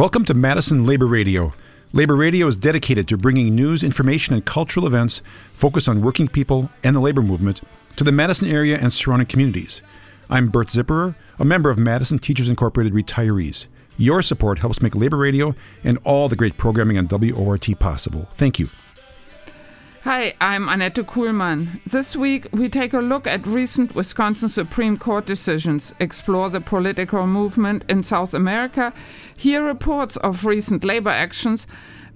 Welcome to Madison Labor Radio. Labor Radio is dedicated to bringing news, information, and cultural events focused on working people and the labor movement to the Madison area and surrounding communities. I'm Bert Zipperer, a member of Madison Teachers Incorporated Retirees. Your support helps make Labor Radio and all the great programming on WORT possible. Thank you. Hi, I'm Annette Kuhlmann. This week, we take a look at recent Wisconsin Supreme Court decisions, explore the political movement in South America, hear reports of recent labor actions,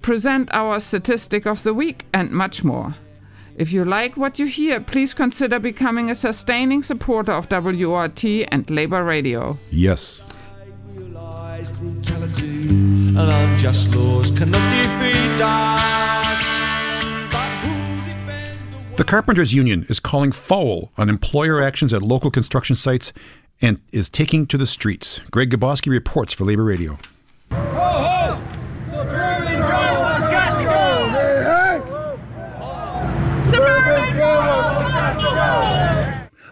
present our statistic of the week, and much more. If you like what you hear, please consider becoming a sustaining supporter of WRT and Labor Radio. Yes. and unjust laws cannot defeat us. The Carpenters Union is calling foul on employer actions at local construction sites and is taking to the streets. Greg Gaboski reports for Labor Radio.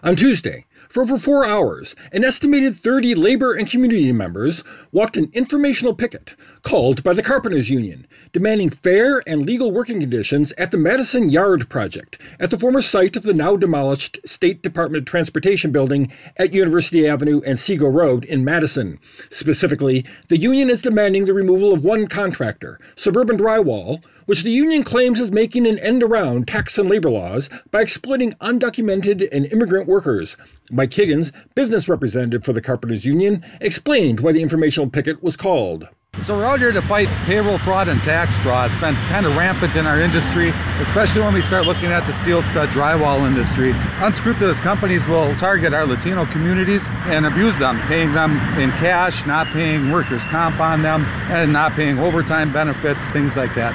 On Tuesday, for over four hours, an estimated 30 labor and community members walked an informational picket called by the Carpenters Union, demanding fair and legal working conditions at the Madison Yard project at the former site of the now demolished State Department of Transportation building at University Avenue and Segoe Road in Madison. Specifically, the union is demanding the removal of one contractor, Suburban Drywall, which the union claims is making an end around tax and labor laws by exploiting undocumented and immigrant workers. Mike Higgins, business representative for the Carpenters Union, explained why the informational picket was called. So we're out here to fight payroll fraud and tax fraud. It's been kind of rampant in our industry, especially when we start looking at the steel stud drywall industry. Unscrupulous companies will target our Latino communities and abuse them, paying them in cash, not paying workers' comp on them, and not paying overtime benefits, things like that.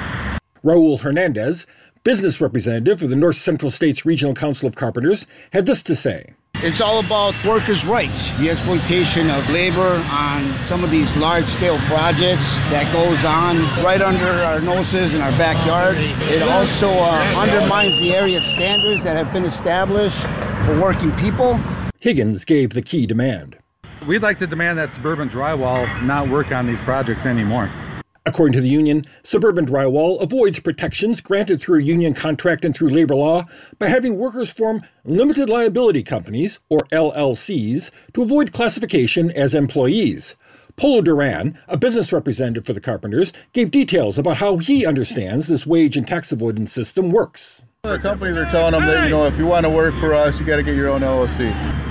Raul Hernandez, business representative for the North Central States Regional Council of Carpenters, had this to say. It's all about workers' rights, the exploitation of labor on some of these large scale projects that goes on right under our noses in our backyard. It also uh, undermines the area standards that have been established for working people. Higgins gave the key demand. We'd like to demand that Suburban Drywall not work on these projects anymore. According to the union, Suburban Drywall avoids protections granted through a union contract and through labor law by having workers form limited liability companies, or LLCs, to avoid classification as employees. Polo Duran, a business representative for the Carpenters, gave details about how he understands this wage and tax avoidance system works. The companies are telling them that, you know, if you want to work for us, you got to get your own LLC.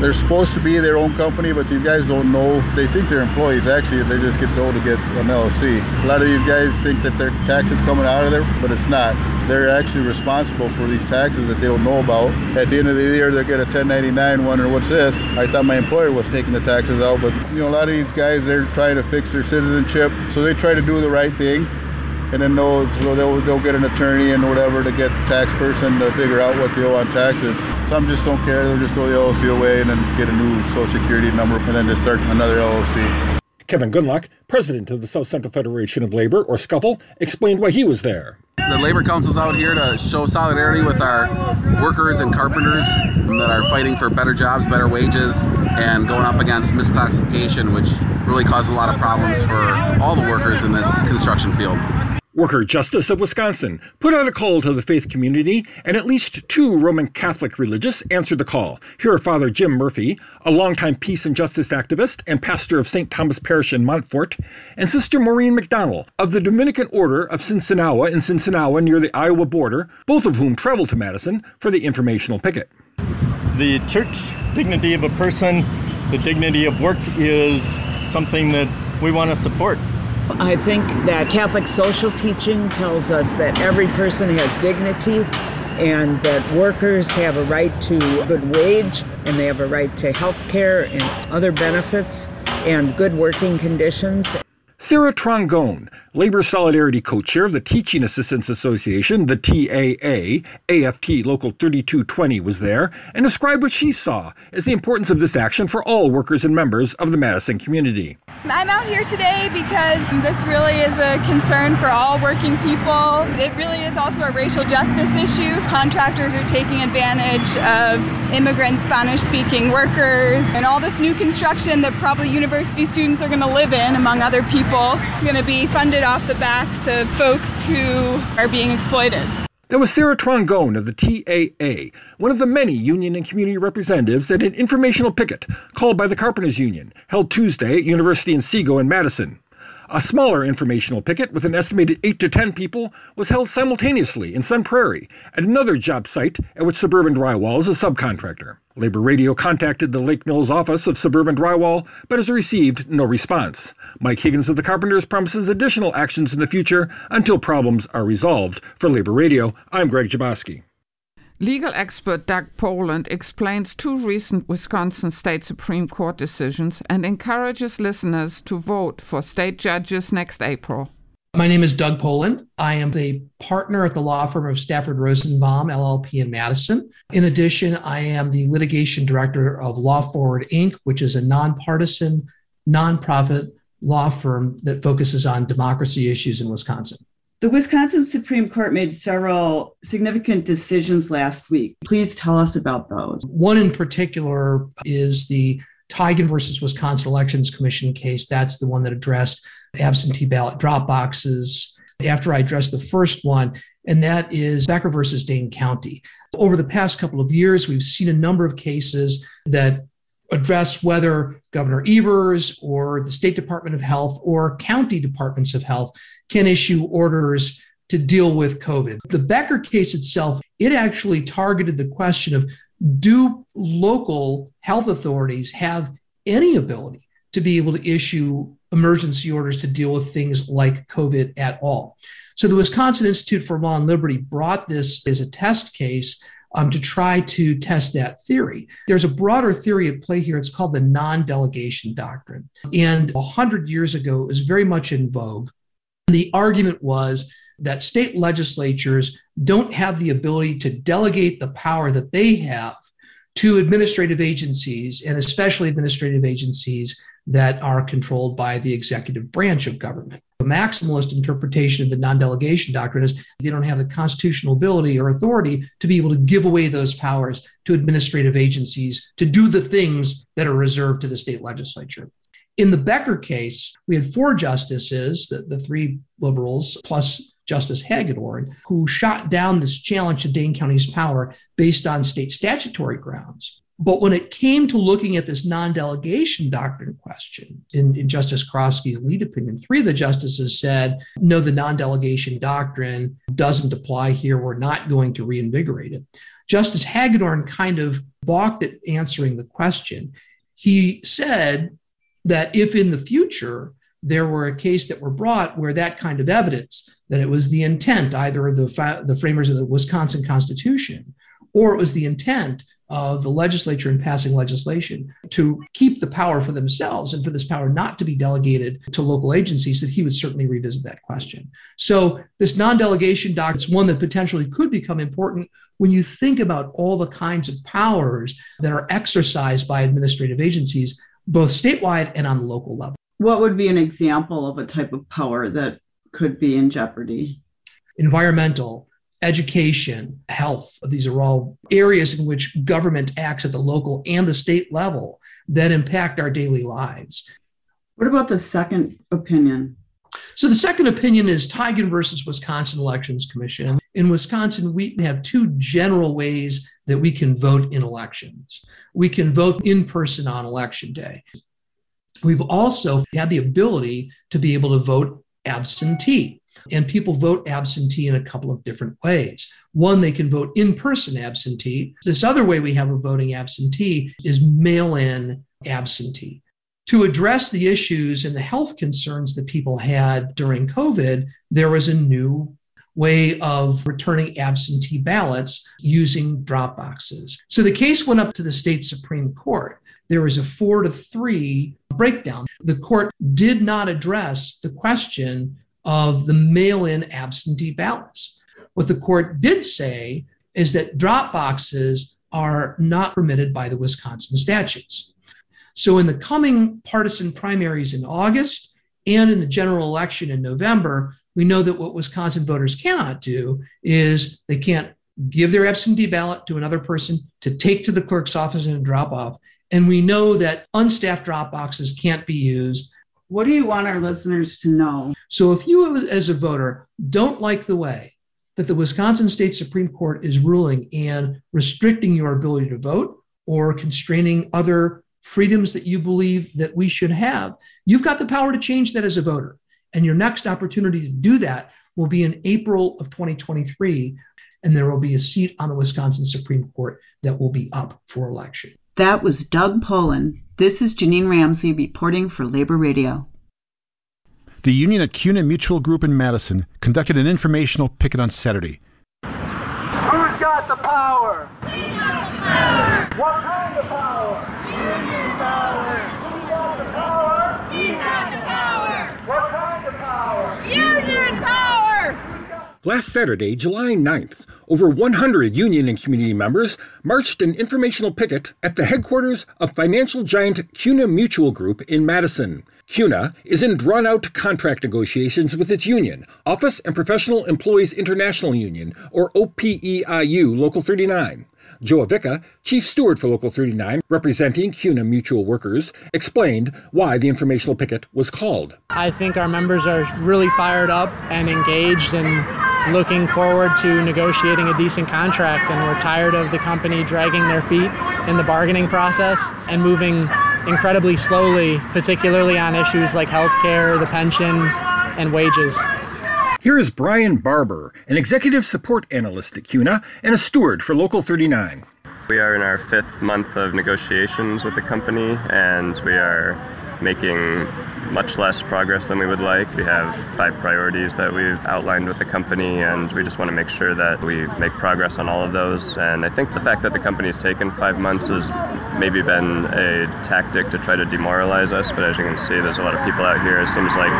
They're supposed to be their own company, but these guys don't know. They think they're employees. Actually, they just get told to get an LLC. A lot of these guys think that their taxes coming out of there, but it's not. They're actually responsible for these taxes that they don't know about. At the end of the year, they'll get a 1099 wondering what's this. I thought my employer was taking the taxes out, but you know, a lot of these guys they're trying to fix their citizenship, so they try to do the right thing and then they'll so they'll, they'll get an attorney and whatever to get tax person to figure out what they owe on taxes. Some just don't care; they'll just throw the LLC away and then get a new Social Security number and then just start another LLC. Kevin Gunlock, president of the South Central Federation of Labor, or SCUFL, explained why he was there. The Labor Council's out here to show solidarity with our workers and carpenters that are fighting for better jobs, better wages, and going up against misclassification, which really causes a lot of problems for all the workers in this construction field. Worker Justice of Wisconsin put out a call to the faith community, and at least two Roman Catholic religious answered the call. Here are Father Jim Murphy, a longtime peace and justice activist and pastor of St. Thomas Parish in Montfort, and Sister Maureen McDonald of the Dominican Order of Sinsinawa in Sinsinawa near the Iowa border, both of whom traveled to Madison for the informational picket. The church dignity of a person, the dignity of work is something that we want to support. I think that Catholic social teaching tells us that every person has dignity and that workers have a right to a good wage and they have a right to health care and other benefits and good working conditions. Sarah Trongone, Labor Solidarity co chair of the Teaching Assistants Association, the TAA, AFT Local 3220, was there and described what she saw as the importance of this action for all workers and members of the Madison community. I'm out here today because this really is a concern for all working people. It really is also a racial justice issue. Contractors are taking advantage of immigrant Spanish speaking workers and all this new construction that probably university students are going to live in, among other people, is going to be funded off the backs of folks who are being exploited. That was Sarah Trongone of the TAA, one of the many union and community representatives at an informational picket called by the Carpenters Union, held Tuesday at University Otsego in Madison. A smaller informational picket with an estimated 8 to 10 people was held simultaneously in Sun Prairie at another job site at which Suburban Drywall is a subcontractor. Labor Radio contacted the Lake Mills office of Suburban Drywall but has received no response. Mike Higgins of the Carpenters promises additional actions in the future until problems are resolved. For Labor Radio, I'm Greg Jaboski. Legal expert Doug Poland explains two recent Wisconsin State Supreme Court decisions and encourages listeners to vote for state judges next April. My name is Doug Poland. I am the partner at the law firm of Stafford Rosenbaum, LLP in Madison. In addition, I am the litigation director of Law Forward Inc., which is a nonpartisan, nonprofit law firm that focuses on democracy issues in Wisconsin. The Wisconsin Supreme Court made several significant decisions last week. Please tell us about those. One in particular is the Teigen versus Wisconsin Elections Commission case. That's the one that addressed absentee ballot drop boxes. After I addressed the first one, and that is Becker versus Dane County. Over the past couple of years, we've seen a number of cases that address whether Governor Evers or the State Department of Health or county departments of health can issue orders to deal with COVID. The Becker case itself, it actually targeted the question of do local health authorities have any ability to be able to issue emergency orders to deal with things like COVID at all? So the Wisconsin Institute for Law and Liberty brought this as a test case um, to try to test that theory. There's a broader theory at play here. It's called the non delegation doctrine. And 100 years ago, it was very much in vogue. And The argument was that state legislatures don't have the ability to delegate the power that they have to administrative agencies, and especially administrative agencies that are controlled by the executive branch of government. The maximalist interpretation of the non delegation doctrine is they don't have the constitutional ability or authority to be able to give away those powers to administrative agencies to do the things that are reserved to the state legislature. In the Becker case, we had four justices, the, the three liberals plus Justice Hagedorn, who shot down this challenge to Dane County's power based on state statutory grounds. But when it came to looking at this non delegation doctrine question in, in, Justice Karofsky's lead opinion, three of the justices said, no, the non delegation doctrine doesn't apply here. We're not going to reinvigorate it. Justice Hagedorn kind of balked at answering the question. He said that if in the future there were a case that were brought where that kind of evidence, that it was the intent either of the, the framers of the Wisconsin Constitution or it was the intent of the legislature in passing legislation to keep the power for themselves and for this power not to be delegated to local agencies, that he would certainly revisit that question. So, this non delegation doc is one that potentially could become important when you think about all the kinds of powers that are exercised by administrative agencies both statewide and on the local level. What would be an example of a type of power that could be in jeopardy? Environmental, education, health. These are all areas in which government acts at the local and the state level that impact our daily lives. What about the second opinion? So the second opinion is Teigen versus Wisconsin Elections Commission. In Wisconsin, we have two general ways that we can vote in elections. We can vote in person on election day. We've also had the ability to be able to vote absentee. And people vote absentee in a couple of different ways. One, they can vote in person absentee. This other way we have of voting absentee is mail in absentee to address the issues and the health concerns that people had during COVID, there was a new way of returning absentee ballots using drop boxes. So the case went up to the state Supreme Court. There was a four to three breakdown. The court did not address the question of the mail in absentee ballots. What the court did say is that drop boxes are not permitted by the Wisconsin statutes. So, in the coming partisan primaries in August and in the general election in November, we know that what Wisconsin voters cannot do is they can't give their absentee ballot to another person to take to the clerk's office and drop off. And we know that unstaffed drop boxes can't be used. What do you want our listeners to know? So, if you as a voter don't like the way that the Wisconsin State Supreme Court is ruling and restricting your ability to vote or constraining other freedoms that you believe that we should have, you've got the power to change that as a voter. And your next opportunity to do that will be in April of 2023. And there will be a seat on the Wisconsin Supreme Court that will be up for election. That was Doug Poland. This is Janine Ramsey reporting for Labor Radio. The union at CUNA Mutual Group in Madison conducted an informational picket on Saturday. Who's got the power? We got the power. What kind of power? Union power. Who got the power? We got the power. What kind of power? Union power. Last Saturday, July 9th, over 100 union and community members marched an informational picket at the headquarters of financial giant CUNA Mutual Group in Madison. CUNA is in drawn out contract negotiations with its union, Office and Professional Employees International Union, or OPEIU Local 39. Joe Avica, Chief Steward for Local 39, representing CUNA Mutual Workers, explained why the informational picket was called. I think our members are really fired up and engaged and looking forward to negotiating a decent contract, and we're tired of the company dragging their feet in the bargaining process and moving incredibly slowly, particularly on issues like healthcare, the pension, and wages. Here is Brian Barber, an executive support analyst at CUNA and a steward for Local 39. We are in our fifth month of negotiations with the company, and we are making much less progress than we would like. We have five priorities that we've outlined with the company, and we just want to make sure that we make progress on all of those. And I think the fact that the company's taken five months has maybe been a tactic to try to demoralize us, but as you can see, there's a lot of people out here. It seems like,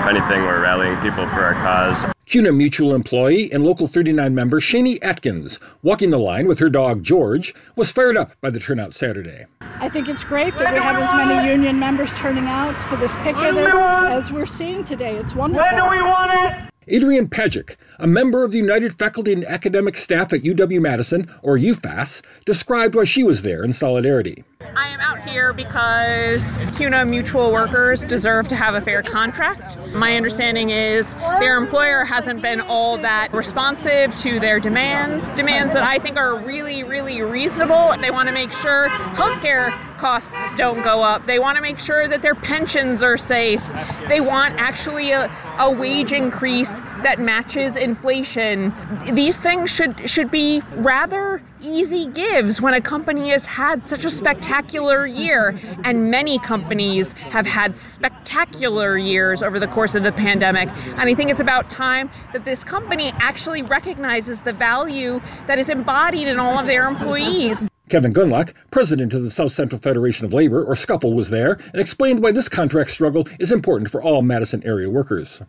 if anything, we're rallying people for our cause. CUNA Mutual employee and Local 39 member Shani Atkins, walking the line with her dog George, was fired up by the turnout Saturday. I think it's great that we have as many union members turning out for this picket as, as we're seeing today. It's wonderful. When do we want it? Adrian Pajic, a member of the United Faculty and Academic Staff at UW Madison, or UFAS, described why she was there in solidarity. I am out here because CUNA mutual workers deserve to have a fair contract. My understanding is their employer hasn't been all that responsive to their demands, demands that I think are really, really reasonable. They want to make sure healthcare costs don't go up. They want to make sure that their pensions are safe. They want actually a, a wage increase that matches inflation. These things should should be rather easy gives when a company has had such a spectacular year and many companies have had spectacular years over the course of the pandemic and I think it's about time that this company actually recognizes the value that is embodied in all of their employees. Kevin Gunlock, president of the South Central Federation of Labor, or SCUFFLE, was there and explained why this contract struggle is important for all Madison area workers.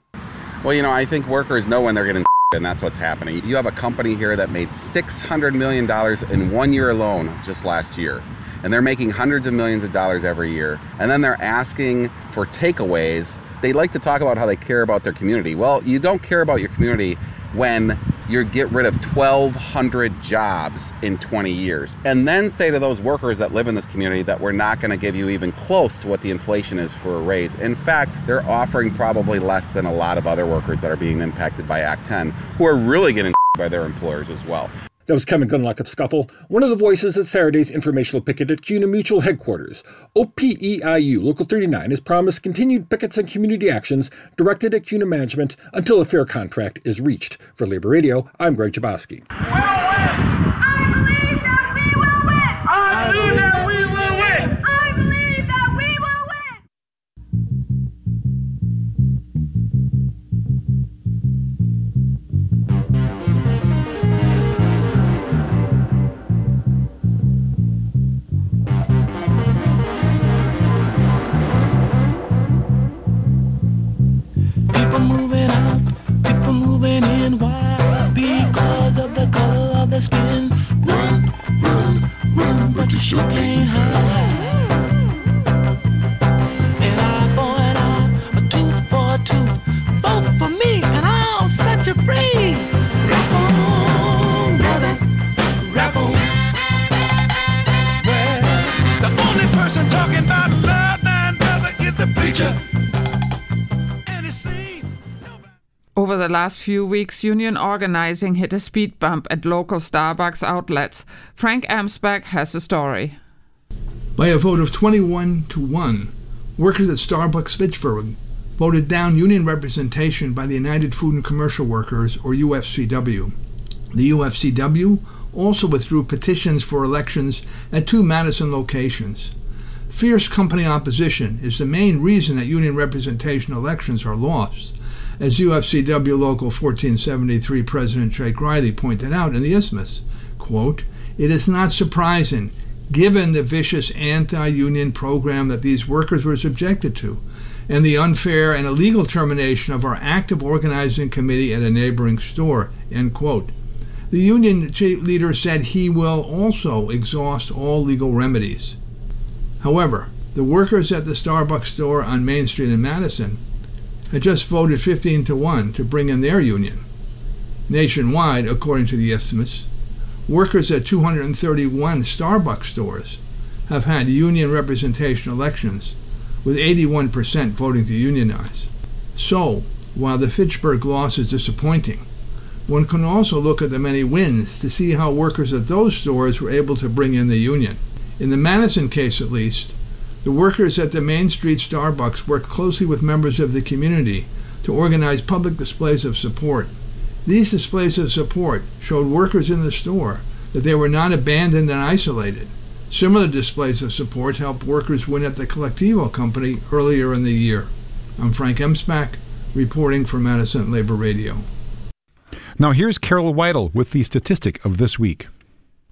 Well, you know, I think workers know when they're getting and that's what's happening. You have a company here that made $600 million in one year alone just last year. And they're making hundreds of millions of dollars every year. And then they're asking for takeaways. They like to talk about how they care about their community. Well, you don't care about your community when you get rid of 1,200 jobs in 20 years. And then say to those workers that live in this community that we're not going to give you even close to what the inflation is for a raise. In fact, they're offering probably less than a lot of other workers that are being impacted by Act 10 who are really getting by their employers as well. That was Kevin Gunlock of SCUFFLE, one of the voices at Saturday's informational picket at CUNA Mutual headquarters. OPEIU Local 39 has promised continued pickets and community actions directed at CUNA management until a fair contract is reached. For Labor Radio, I'm Greg Jaboski. the spin. Run, run, run, but you sure can't hide. An eye for an eye, a tooth for a tooth. Vote for me, and I'll set you free. Rap on, brother, rap on. Well, the only person talking about love, then, brother, is the preacher. Over the last few weeks, union organizing hit a speed bump at local Starbucks outlets. Frank Emspak has a story. By a vote of 21 to 1, workers at Starbucks Fitchburg voted down union representation by the United Food and Commercial Workers, or UFCW. The UFCW also withdrew petitions for elections at two Madison locations. Fierce company opposition is the main reason that union representation elections are lost, as UFCW Local 1473 President Jake Riley pointed out in the Isthmus. Quote, It is not surprising, given the vicious anti union program that these workers were subjected to, and the unfair and illegal termination of our active organizing committee at a neighboring store. End quote. The union leader said he will also exhaust all legal remedies. However, the workers at the Starbucks store on Main Street in Madison had just voted 15 to 1 to bring in their union. Nationwide, according to the estimates, workers at 231 Starbucks stores have had union representation elections, with 81% voting to unionize. So, while the Fitchburg loss is disappointing, one can also look at the many wins to see how workers at those stores were able to bring in the union. In the Madison case, at least, the workers at the Main Street Starbucks worked closely with members of the community to organize public displays of support. These displays of support showed workers in the store that they were not abandoned and isolated. Similar displays of support helped workers win at the Colectivo Company earlier in the year. I'm Frank Emspak, reporting for Madison Labor Radio. Now here's Carol Weidel with the statistic of this week.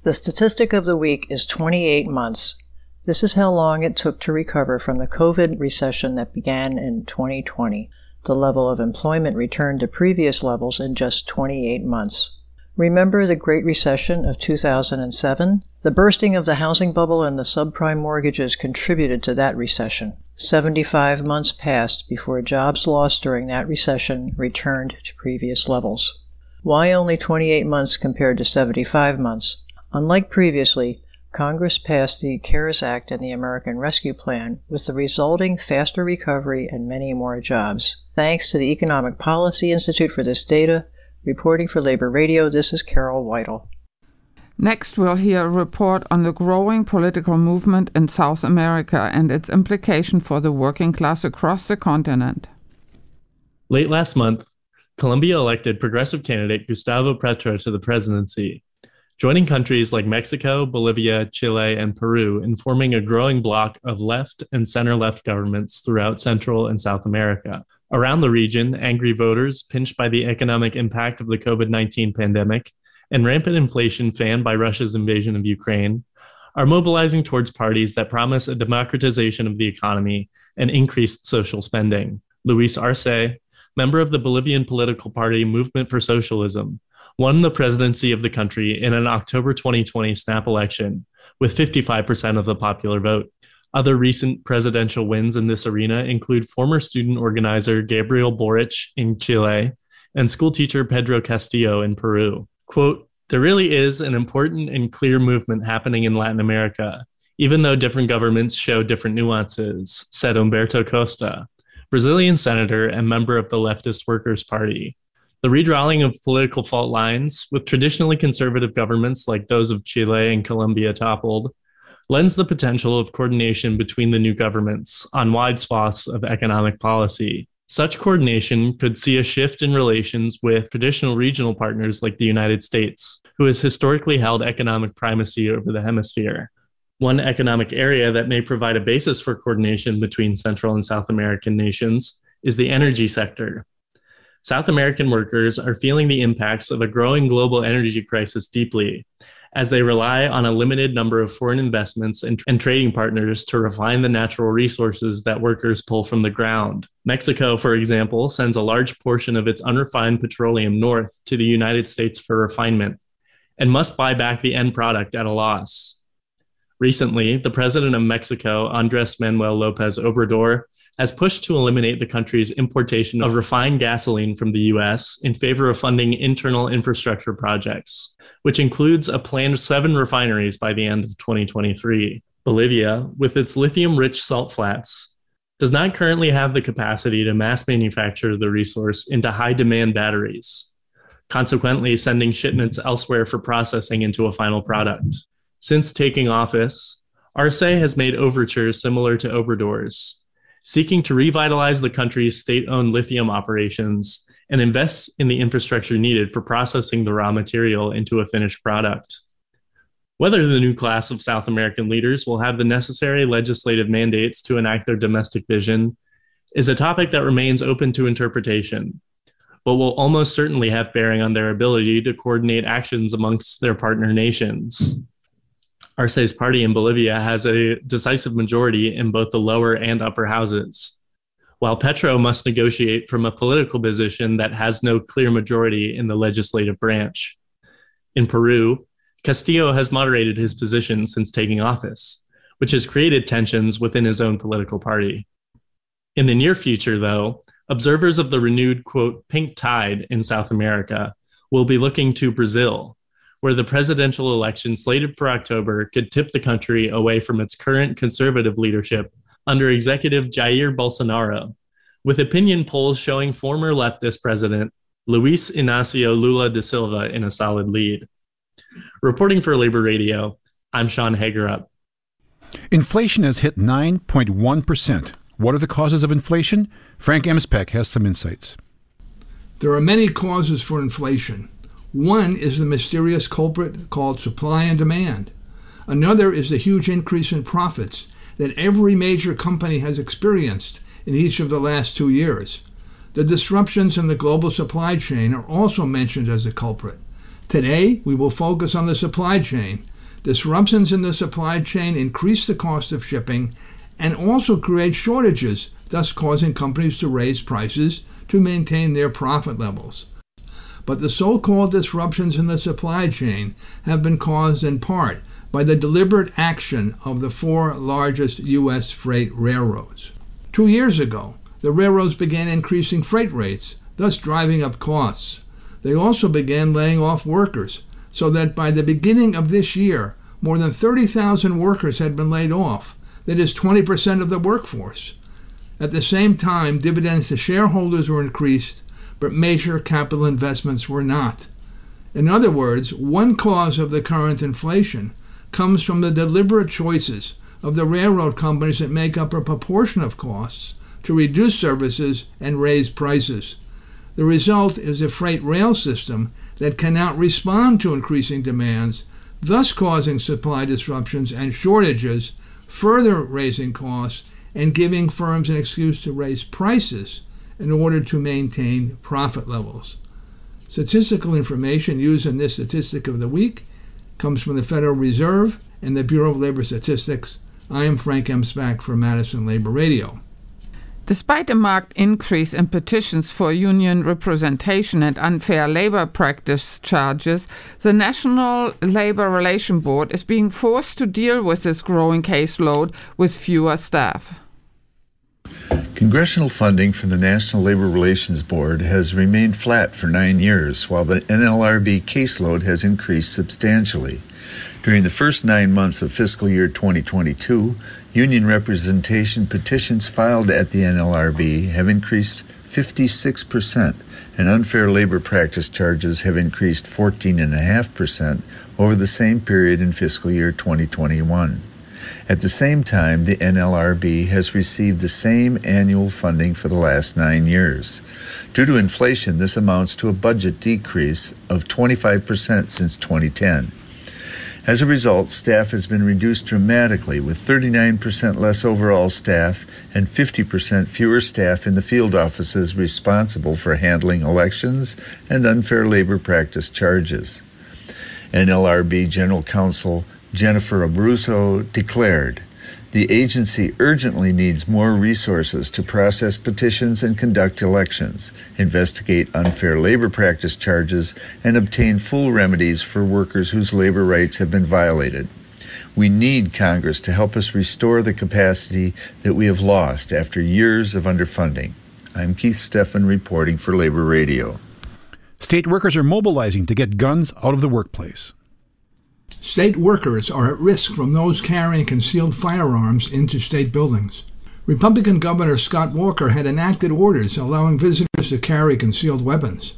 The statistic of the week is 28 months. This is how long it took to recover from the COVID recession that began in 2020. The level of employment returned to previous levels in just 28 months. Remember the Great Recession of 2007? The bursting of the housing bubble and the subprime mortgages contributed to that recession. 75 months passed before jobs lost during that recession returned to previous levels. Why only 28 months compared to 75 months? Unlike previously, Congress passed the CARES Act and the American Rescue Plan with the resulting faster recovery and many more jobs. Thanks to the Economic Policy Institute for this data. Reporting for Labor Radio, this is Carol Weidel. Next, we'll hear a report on the growing political movement in South America and its implication for the working class across the continent. Late last month, Colombia elected progressive candidate Gustavo Petro to the presidency, joining countries like Mexico, Bolivia, Chile, and Peru in forming a growing bloc of left and center left governments throughout Central and South America. Around the region, angry voters, pinched by the economic impact of the COVID 19 pandemic and rampant inflation fanned by Russia's invasion of Ukraine, are mobilizing towards parties that promise a democratization of the economy and increased social spending. Luis Arce, member of the Bolivian political party Movement for Socialism, won the presidency of the country in an October 2020 snap election with 55% of the popular vote. Other recent presidential wins in this arena include former student organizer Gabriel Boric in Chile and schoolteacher Pedro Castillo in Peru. Quote, there really is an important and clear movement happening in Latin America, even though different governments show different nuances, said Humberto Costa, Brazilian senator and member of the Leftist Workers' Party. The redrawing of political fault lines, with traditionally conservative governments like those of Chile and Colombia toppled, lends the potential of coordination between the new governments on wide swaths of economic policy. Such coordination could see a shift in relations with traditional regional partners like the United States, who has historically held economic primacy over the hemisphere. One economic area that may provide a basis for coordination between Central and South American nations is the energy sector. South American workers are feeling the impacts of a growing global energy crisis deeply, as they rely on a limited number of foreign investments and, and, trading partners to refine the natural resources that workers pull from the ground. Mexico, for example, sends a large portion of its unrefined petroleum north to the United States for refinement and must buy back the end product at a loss. Recently, the president of Mexico, Andres Manuel Lopez Obrador, has pushed to eliminate the country's importation of refined gasoline from the US in favor of funding internal infrastructure projects, which includes a planned seven refineries by the end of 2023. Bolivia, with its lithium rich salt flats, does not currently have the capacity to mass manufacture the resource into high demand batteries, consequently, sending shipments elsewhere for processing into a final product. Since taking office, Arce has made overtures similar to Obrador's, seeking to revitalize the country's state owned lithium operations and invest in the infrastructure needed for processing the raw material into a finished product. Whether the new class of South American leaders will have the necessary legislative mandates to enact their domestic vision is a topic that remains open to interpretation, but will almost certainly have bearing on their ability to coordinate actions amongst their partner nations. Arce's party in Bolivia has a decisive majority in both the lower and upper houses, while Petro must negotiate from a political position that has no clear majority in the legislative branch. In Peru, Castillo has moderated his position since taking office, which has created tensions within his own political party. In the near future, though, observers of the renewed, quote, pink tide in South America will be looking to Brazil where the presidential election slated for October could tip the country away from its current conservative leadership under executive Jair Bolsonaro, with opinion polls showing former leftist president Luis Inacio Lula da Silva in a solid lead. Reporting for Labor Radio, I'm Sean Hagerup. Inflation has hit 9.1%. What are the causes of inflation? Frank Emspak has some insights. There are many causes for inflation. One is the mysterious culprit called supply and demand. Another is the huge increase in profits that every major company has experienced in each of the last two years. The disruptions in the global supply chain are also mentioned as a culprit. Today, we will focus on the supply chain. Disruptions in the supply chain increase the cost of shipping and also create shortages, thus causing companies to raise prices to maintain their profit levels but the so called disruptions in the supply chain have been caused in part by the deliberate action of the four largest U.S. freight railroads. Two years ago, the railroads began increasing freight rates, thus driving up costs. They also began laying off workers, so that by the beginning of this year, more than 30,000 workers had been laid off. That is 20% of the workforce. At the same time, dividends to shareholders were increased but major capital investments were not. In other words, one cause of the current inflation comes from the deliberate choices of the railroad companies that make up a proportion of costs to reduce services and raise prices. The result is a freight rail system that cannot respond to increasing demands, thus causing supply disruptions and shortages, further raising costs and giving firms an excuse to raise prices in order to maintain profit levels. Statistical information used in this statistic of the week comes from the Federal Reserve and the Bureau of Labor Statistics. I am Frank Emspak for Madison Labor Radio. Despite a marked increase in petitions for union representation and unfair labor practice charges, the National Labor Relation Board is being forced to deal with this growing caseload with fewer staff. Congressional funding from the National Labor Relations Board has remained flat for nine years, while the NLRB caseload has increased substantially. During the first nine months of fiscal year 2022, union representation petitions filed at the NLRB have increased 56%, and unfair labor practice charges have increased 14.5% over the same period in fiscal year 2021. At the same time, the NLRB has received the same annual funding for the last nine years. Due to inflation, this amounts to a budget decrease of 25% since 2010. As a result, staff has been reduced dramatically, with 39% less overall staff and 50% fewer staff in the field offices responsible for handling elections and unfair labor practice charges. NLRB General Counsel Jennifer Abruzzo declared the agency urgently needs more resources to process petitions and conduct elections, investigate unfair labor practice charges, and obtain full remedies for workers whose labor rights have been violated. We need Congress to help us restore the capacity that we have lost after years of underfunding. I'm Keith Steffen reporting for Labor Radio. State workers are mobilizing to get guns out of the workplace. State workers are at risk from those carrying concealed firearms into state buildings. Republican Governor Scott Walker had enacted orders allowing visitors to carry concealed weapons.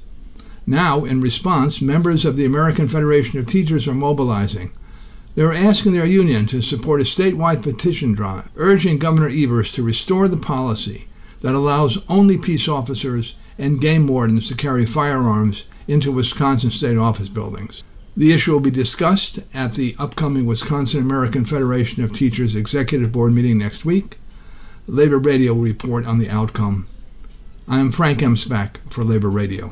Now, in response, members of the American Federation of Teachers are mobilizing. They are asking their union to support a statewide petition drive urging Governor Evers to restore the policy that allows only peace officers and game wardens to carry firearms into Wisconsin state office buildings. The issue will be discussed at the upcoming Wisconsin American Federation of Teachers Executive Board meeting next week. Labor Radio will report on the outcome. I am Frank Emspak for Labor Radio.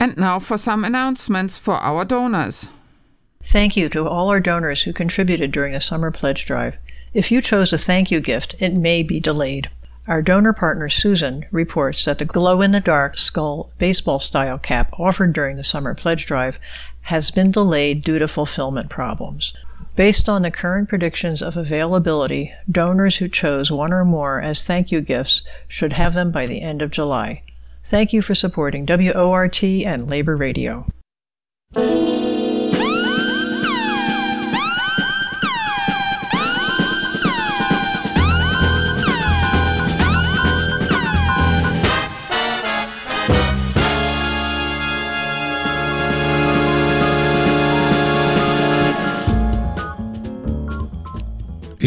And now for some announcements for our donors. Thank you to all our donors who contributed during the summer pledge drive. If you chose a thank you gift, it may be delayed. Our donor partner Susan reports that the glow in the dark skull baseball style cap offered during the summer pledge drive has been delayed due to fulfillment problems. Based on the current predictions of availability, donors who chose one or more as thank you gifts should have them by the end of July. Thank you for supporting WORT and Labor Radio.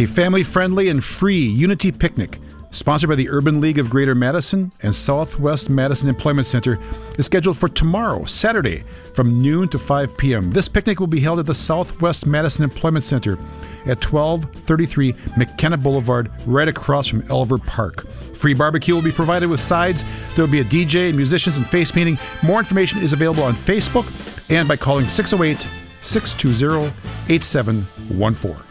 A family friendly and free Unity Picnic, sponsored by the Urban League of Greater Madison and Southwest Madison Employment Center, is scheduled for tomorrow, Saturday, from noon to 5 p.m. This picnic will be held at the Southwest Madison Employment Center at 1233 McKenna Boulevard, right across from Elver Park. Free barbecue will be provided with sides. There will be a DJ, musicians, and face painting. More information is available on Facebook and by calling 608 620 8714.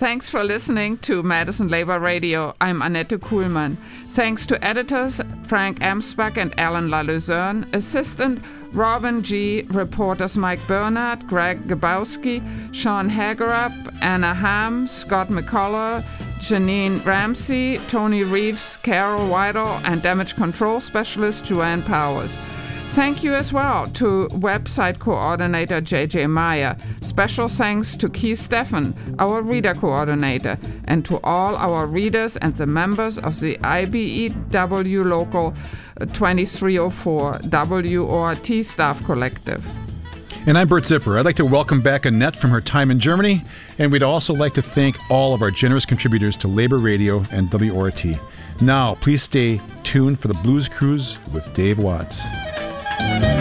Thanks for listening to Madison Labor Radio. I'm Annette Kuhlmann. Thanks to editors Frank Emspak and Alan LaLuzerne, assistant Robin G., reporters Mike Bernard, Greg Gabowski, Sean Hagerup, Anna Ham, Scott McCullough, Janine Ramsey, Tony Reeves, Carol Whittle, and damage control specialist Joanne Powers. Thank you as well to website coordinator JJ Meyer. Special thanks to Keith Steffen, our reader coordinator, and to all our readers and the members of the IBEW Local uh, 2304 WORT Staff Collective. And I'm Bert Zipper. I'd like to welcome back Annette from her time in Germany, and we'd also like to thank all of our generous contributors to Labor Radio and WORT. Now, please stay tuned for the Blues Cruise with Dave Watts. Thank you.